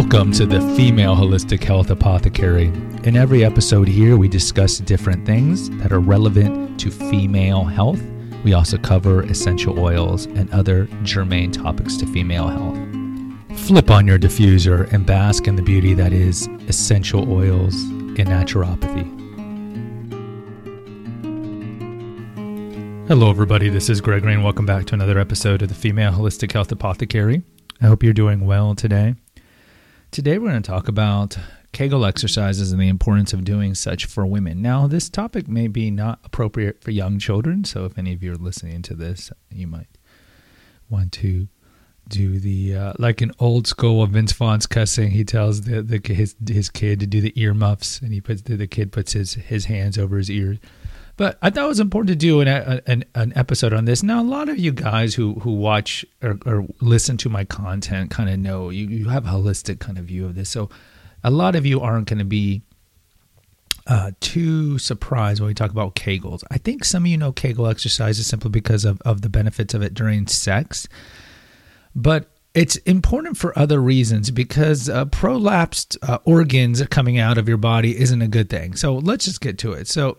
Welcome to the Female Holistic Health Apothecary. In every episode here, we discuss different things that are relevant to female health. We also cover essential oils and other germane topics to female health. Flip on your diffuser and bask in the beauty that is essential oils and naturopathy. Hello, everybody. This is Gregory, and welcome back to another episode of the Female Holistic Health Apothecary. I hope you're doing well today. Today, we're going to talk about Kegel exercises and the importance of doing such for women. Now, this topic may be not appropriate for young children, so if any of you are listening to this, you might want to do the uh, like an old school of Vince Vaughn's cussing. He tells the, the his his kid to do the earmuffs, and he puts the, the kid puts his his hands over his ears. But I thought it was important to do an, an, an episode on this. Now, a lot of you guys who, who watch or, or listen to my content kind of know you, you have a holistic kind of view of this. So, a lot of you aren't going to be uh, too surprised when we talk about Kegels. I think some of you know Kegel exercises simply because of, of the benefits of it during sex. But it's important for other reasons because uh, prolapsed uh, organs coming out of your body isn't a good thing. So, let's just get to it. So,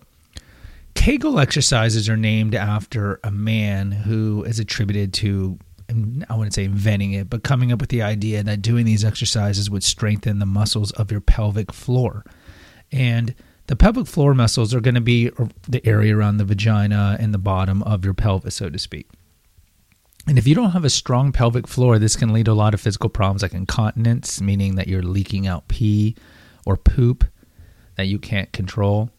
Kegel exercises are named after a man who is attributed to, I wouldn't say inventing it, but coming up with the idea that doing these exercises would strengthen the muscles of your pelvic floor. And the pelvic floor muscles are going to be the area around the vagina and the bottom of your pelvis, so to speak. And if you don't have a strong pelvic floor, this can lead to a lot of physical problems like incontinence, meaning that you're leaking out pee or poop that you can't control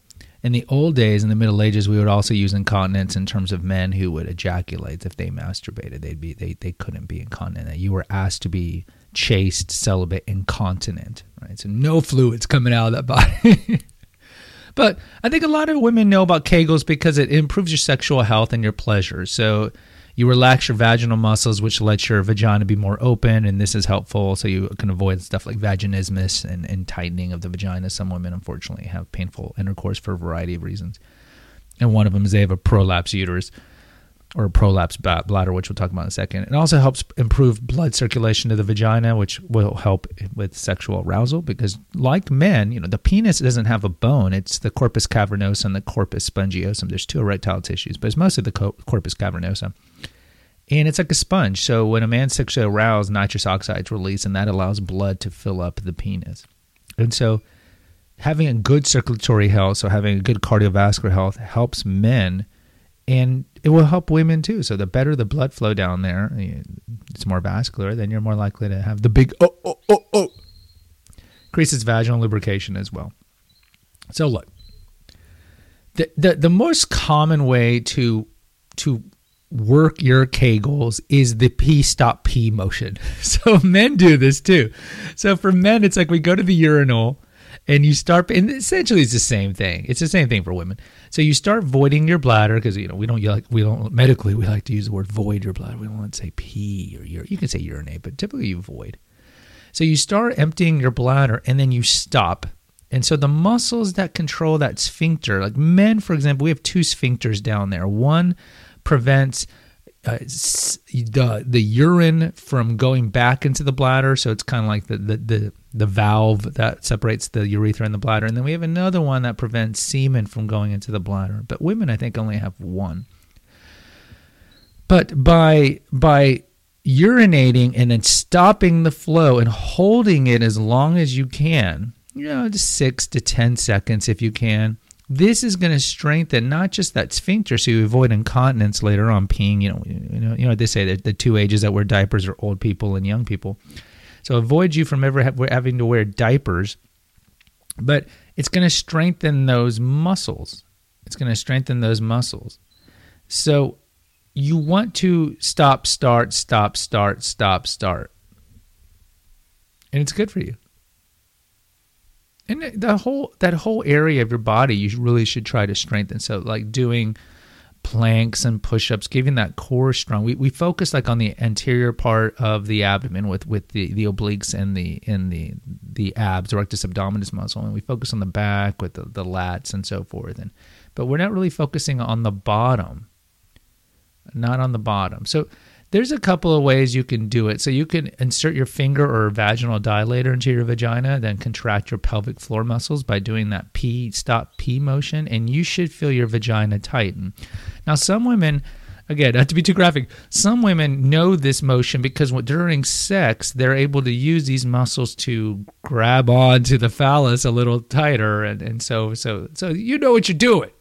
in the old days, in the Middle Ages, we would also use incontinence in terms of men who would ejaculate if they masturbated. They'd be they they couldn't be incontinent. You were asked to be chaste, celibate, incontinent. Right, so no fluids coming out of that body. but I think a lot of women know about Kegels because it improves your sexual health and your pleasure. So you relax your vaginal muscles, which lets your vagina be more open, and this is helpful so you can avoid stuff like vaginismus and, and tightening of the vagina. Some women, unfortunately, have painful intercourse for a variety of reasons. And one of them is they have a prolapse uterus or prolapse bladder, which we'll talk about in a second. It also helps improve blood circulation to the vagina, which will help with sexual arousal because, like men, you know, the penis doesn't have a bone. It's the corpus cavernosum and the corpus spongiosum. There's two erectile tissues, but it's mostly the corpus cavernosum and it's like a sponge. So when a man's sexually aroused, nitrous oxide is released, and that allows blood to fill up the penis. And so having a good circulatory health, so having a good cardiovascular health, helps men, and it will help women too. So the better the blood flow down there, eh, it's more vascular, then you're more likely to have the big oh oh oh oh. Increases vaginal lubrication as well. So look, the the, the most common way to to work your kegels is the P stop P motion. So men do this too. So for men, it's like we go to the urinal and you start, and essentially it's the same thing. It's the same thing for women. So you start voiding your bladder because you know we don't like we don't medically we like to use the word void your bladder. We don't want to say pee or. You can say urinate, but typically you void. So you start emptying your bladder and then you stop. And so the muscles that control that sphincter, like men, for example, we have two sphincters down there. One prevents uh, the the urine from going back into the bladder. So it's kind of like the, the, the the valve that separates the urethra and the bladder. And then we have another one that prevents semen from going into the bladder. But women, I think, only have one. But by by urinating and then stopping the flow and holding it as long as you can, you know, just six to ten seconds if you can, this is going to strengthen not just that sphincter, so you avoid incontinence later on, peeing. You know, you know, you know they say that the two ages that wear diapers are old people and young people. So avoid you from ever having to wear diapers, but it's going to strengthen those muscles. It's going to strengthen those muscles. So you want to stop, start, stop, start, stop, start, and it's good for you and the whole that whole area of your body you really should try to strengthen so like doing planks and push-ups giving that core strong. We, we focus like on the anterior part of the abdomen with with the, the obliques and the in the the abs rectus abdominis muscle and we focus on the back with the, the lats and so forth. And but we're not really focusing on the bottom not on the bottom. So there's a couple of ways you can do it. So you can insert your finger or vaginal dilator into your vagina, then contract your pelvic floor muscles by doing that P stop P motion, and you should feel your vagina tighten. Now, some women, again, not to be too graphic, some women know this motion because during sex, they're able to use these muscles to grab onto the phallus a little tighter, and, and so so so you know what you're doing.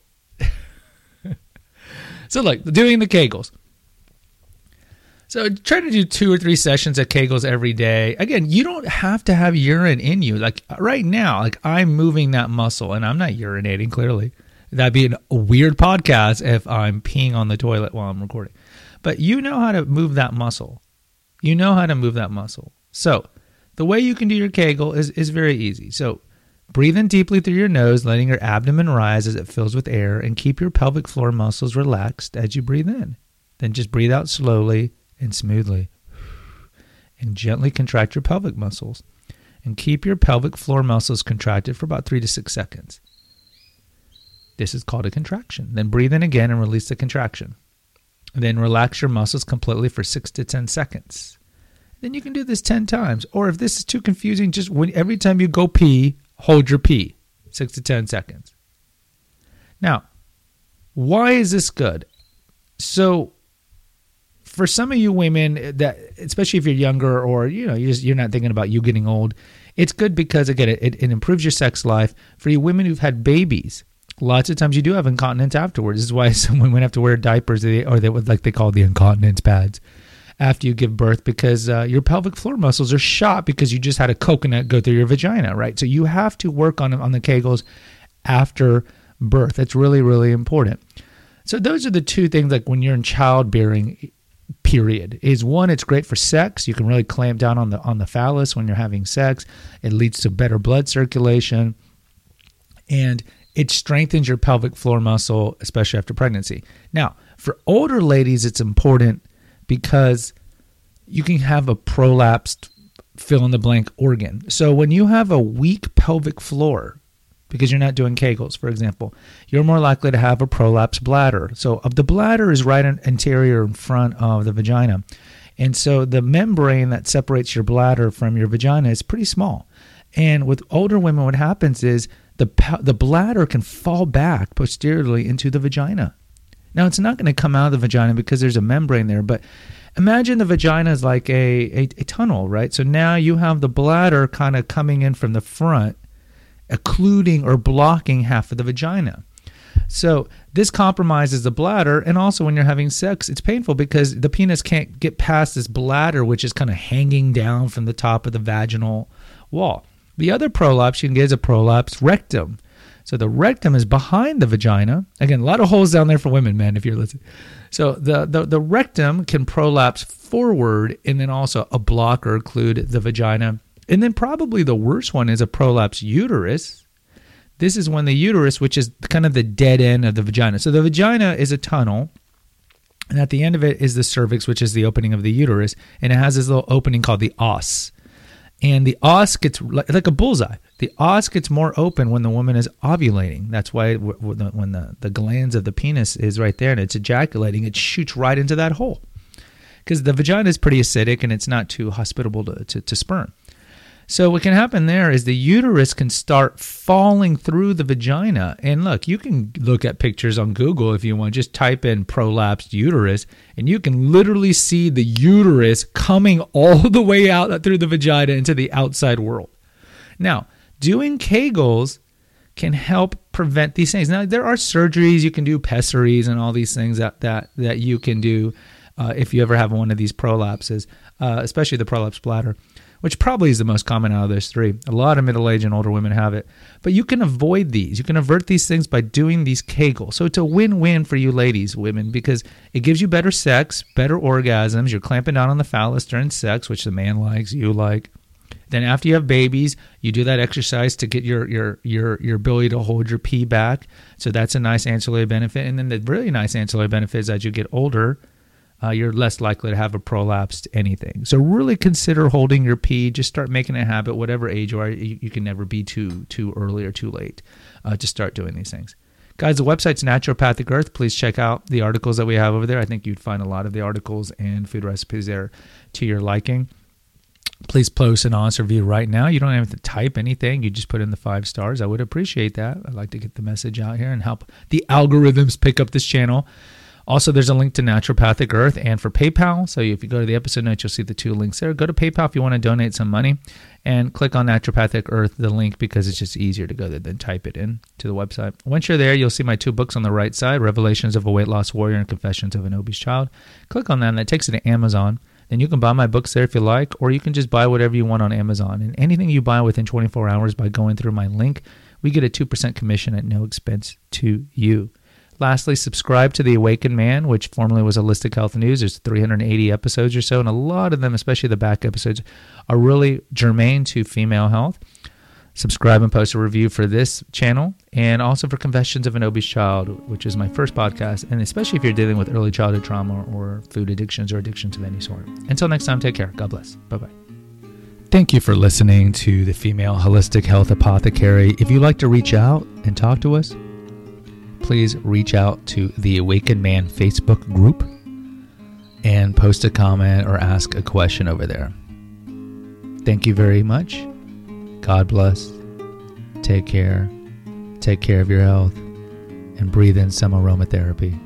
so, like doing the Kegels so try to do two or three sessions at Kegels every day. Again, you don't have to have urine in you. Like right now, like I'm moving that muscle and I'm not urinating clearly. That'd be a weird podcast if I'm peeing on the toilet while I'm recording. But you know how to move that muscle. You know how to move that muscle. So the way you can do your Kegel is, is very easy. So breathe in deeply through your nose, letting your abdomen rise as it fills with air, and keep your pelvic floor muscles relaxed as you breathe in. Then just breathe out slowly and smoothly. And gently contract your pelvic muscles. And keep your pelvic floor muscles contracted for about three to six seconds. This is called a contraction. Then breathe in again and release the contraction. then relax your muscles completely for six to 10 seconds. Then you can do this 10 times. Or if this is too confusing, just when every time you go pee, hold your pee, six to 10 seconds. Now, why is this good? So, for some of you women that especially if you're younger or you know you're, just, you're not thinking about you getting old it's good because again it, it, improves your sex life. For you women who've had babies lots of times you do have incontinence afterwards. This is why some women have to wear diapers or they would like they call the incontinence pads after you give birth because uh, your pelvic floor muscles are shot because you just had a coconut go through your vagina right? So you have to work on on the kegels after birth. That's really really important. So those are the two things like when you're in childbearing period. Is one it's great for sex. You can really clamp down on the on the phallus when you're having sex. It leads to better blood circulation. And it strengthens your pelvic floor muscle especially after pregnancy. Now for older ladies it's important because you can have a prolapsed fill in the blank organ. So when you have a weak pelvic floor because you're not doing Kegels, for example, you're more likely to have a prolapsed bladder. So, of the bladder is right anterior in front of the vagina. And so the membrane that separates your bladder from your vagina is pretty small. And with older women, what happens is the, the bladder can fall back posteriorly into the vagina. Now, it's not going to come out of the vagina because there's a membrane there, but imagine the vagina is like a, a, a tunnel, right? So now you have the bladder kind of coming in from the front occluding or blocking half of the vagina. So this compromises the bladder, and also when you're having sex, it's painful because the penis can't get past this bladder, which is kind of hanging down from the top of the vaginal wall. The other prolapse you can get is a prolapse rectum. So the rectum is behind the vagina. Again, a lot of holes down there for women, man, if you're listening. So the, the, the rectum can prolapse forward and then also a block or occlude the vagina and then probably the worst one is a prolapse uterus. This is when the uterus, which is kind of the dead end of the vagina. So the vagina is a tunnel, and at the end of it is the cervix, which is the opening of the uterus, and it has this little opening called the os. And the os gets like a bullseye. The os gets more open when the woman is ovulating. That's why when the, the glans of the penis is right there and it's ejaculating, it shoots right into that hole. Because the vagina is pretty acidic and it's not too hospitable to, to, to sperm. So what can happen there is the uterus can start falling through the vagina. And look, you can look at pictures on Google if you want. Just type in prolapsed uterus, and you can literally see the uterus coming all the way out through the vagina into the outside world. Now, doing Kegels can help prevent these things. Now, there are surgeries you can do, pessaries, and all these things that that that you can do uh, if you ever have one of these prolapses, uh, especially the prolapse bladder which probably is the most common out of those three. A lot of middle aged and older women have it. But you can avoid these. You can avert these things by doing these Kegels. So it's a win win for you ladies, women, because it gives you better sex, better orgasms. You're clamping down on the phallus during sex, which the man likes, you like. Then after you have babies, you do that exercise to get your your your your ability to hold your pee back. So that's a nice ancillary benefit. And then the really nice ancillary benefit is as you get older, uh, you're less likely to have a prolapsed anything. So really consider holding your pee. Just start making a habit, whatever age you are. You, you can never be too too early or too late uh, to start doing these things. Guys, the website's Naturopathic Earth. Please check out the articles that we have over there. I think you'd find a lot of the articles and food recipes there to your liking. Please post an honest review right now. You don't have to type anything. You just put in the five stars. I would appreciate that. I'd like to get the message out here and help the algorithms pick up this channel. Also, there's a link to Naturopathic Earth and for PayPal. So if you go to the episode notes, you'll see the two links there. Go to PayPal if you want to donate some money and click on Naturopathic Earth, the link, because it's just easier to go there than type it in to the website. Once you're there, you'll see my two books on the right side Revelations of a Weight Loss Warrior and Confessions of an Obese Child. Click on that, and that takes you to Amazon. Then you can buy my books there if you like, or you can just buy whatever you want on Amazon. And anything you buy within 24 hours by going through my link, we get a 2% commission at no expense to you. Lastly, subscribe to The Awakened Man, which formerly was Holistic Health News. There's 380 episodes or so, and a lot of them, especially the back episodes, are really germane to female health. Subscribe and post a review for this channel and also for Confessions of an Obese Child, which is my first podcast, and especially if you're dealing with early childhood trauma or food addictions or addictions of any sort. Until next time, take care. God bless. Bye bye. Thank you for listening to the Female Holistic Health Apothecary. If you'd like to reach out and talk to us, please reach out to the Awakened Man Facebook group and post a comment or ask a question over there. Thank you very much. God bless. Take care. Take care of your health and breathe in some aromatherapy.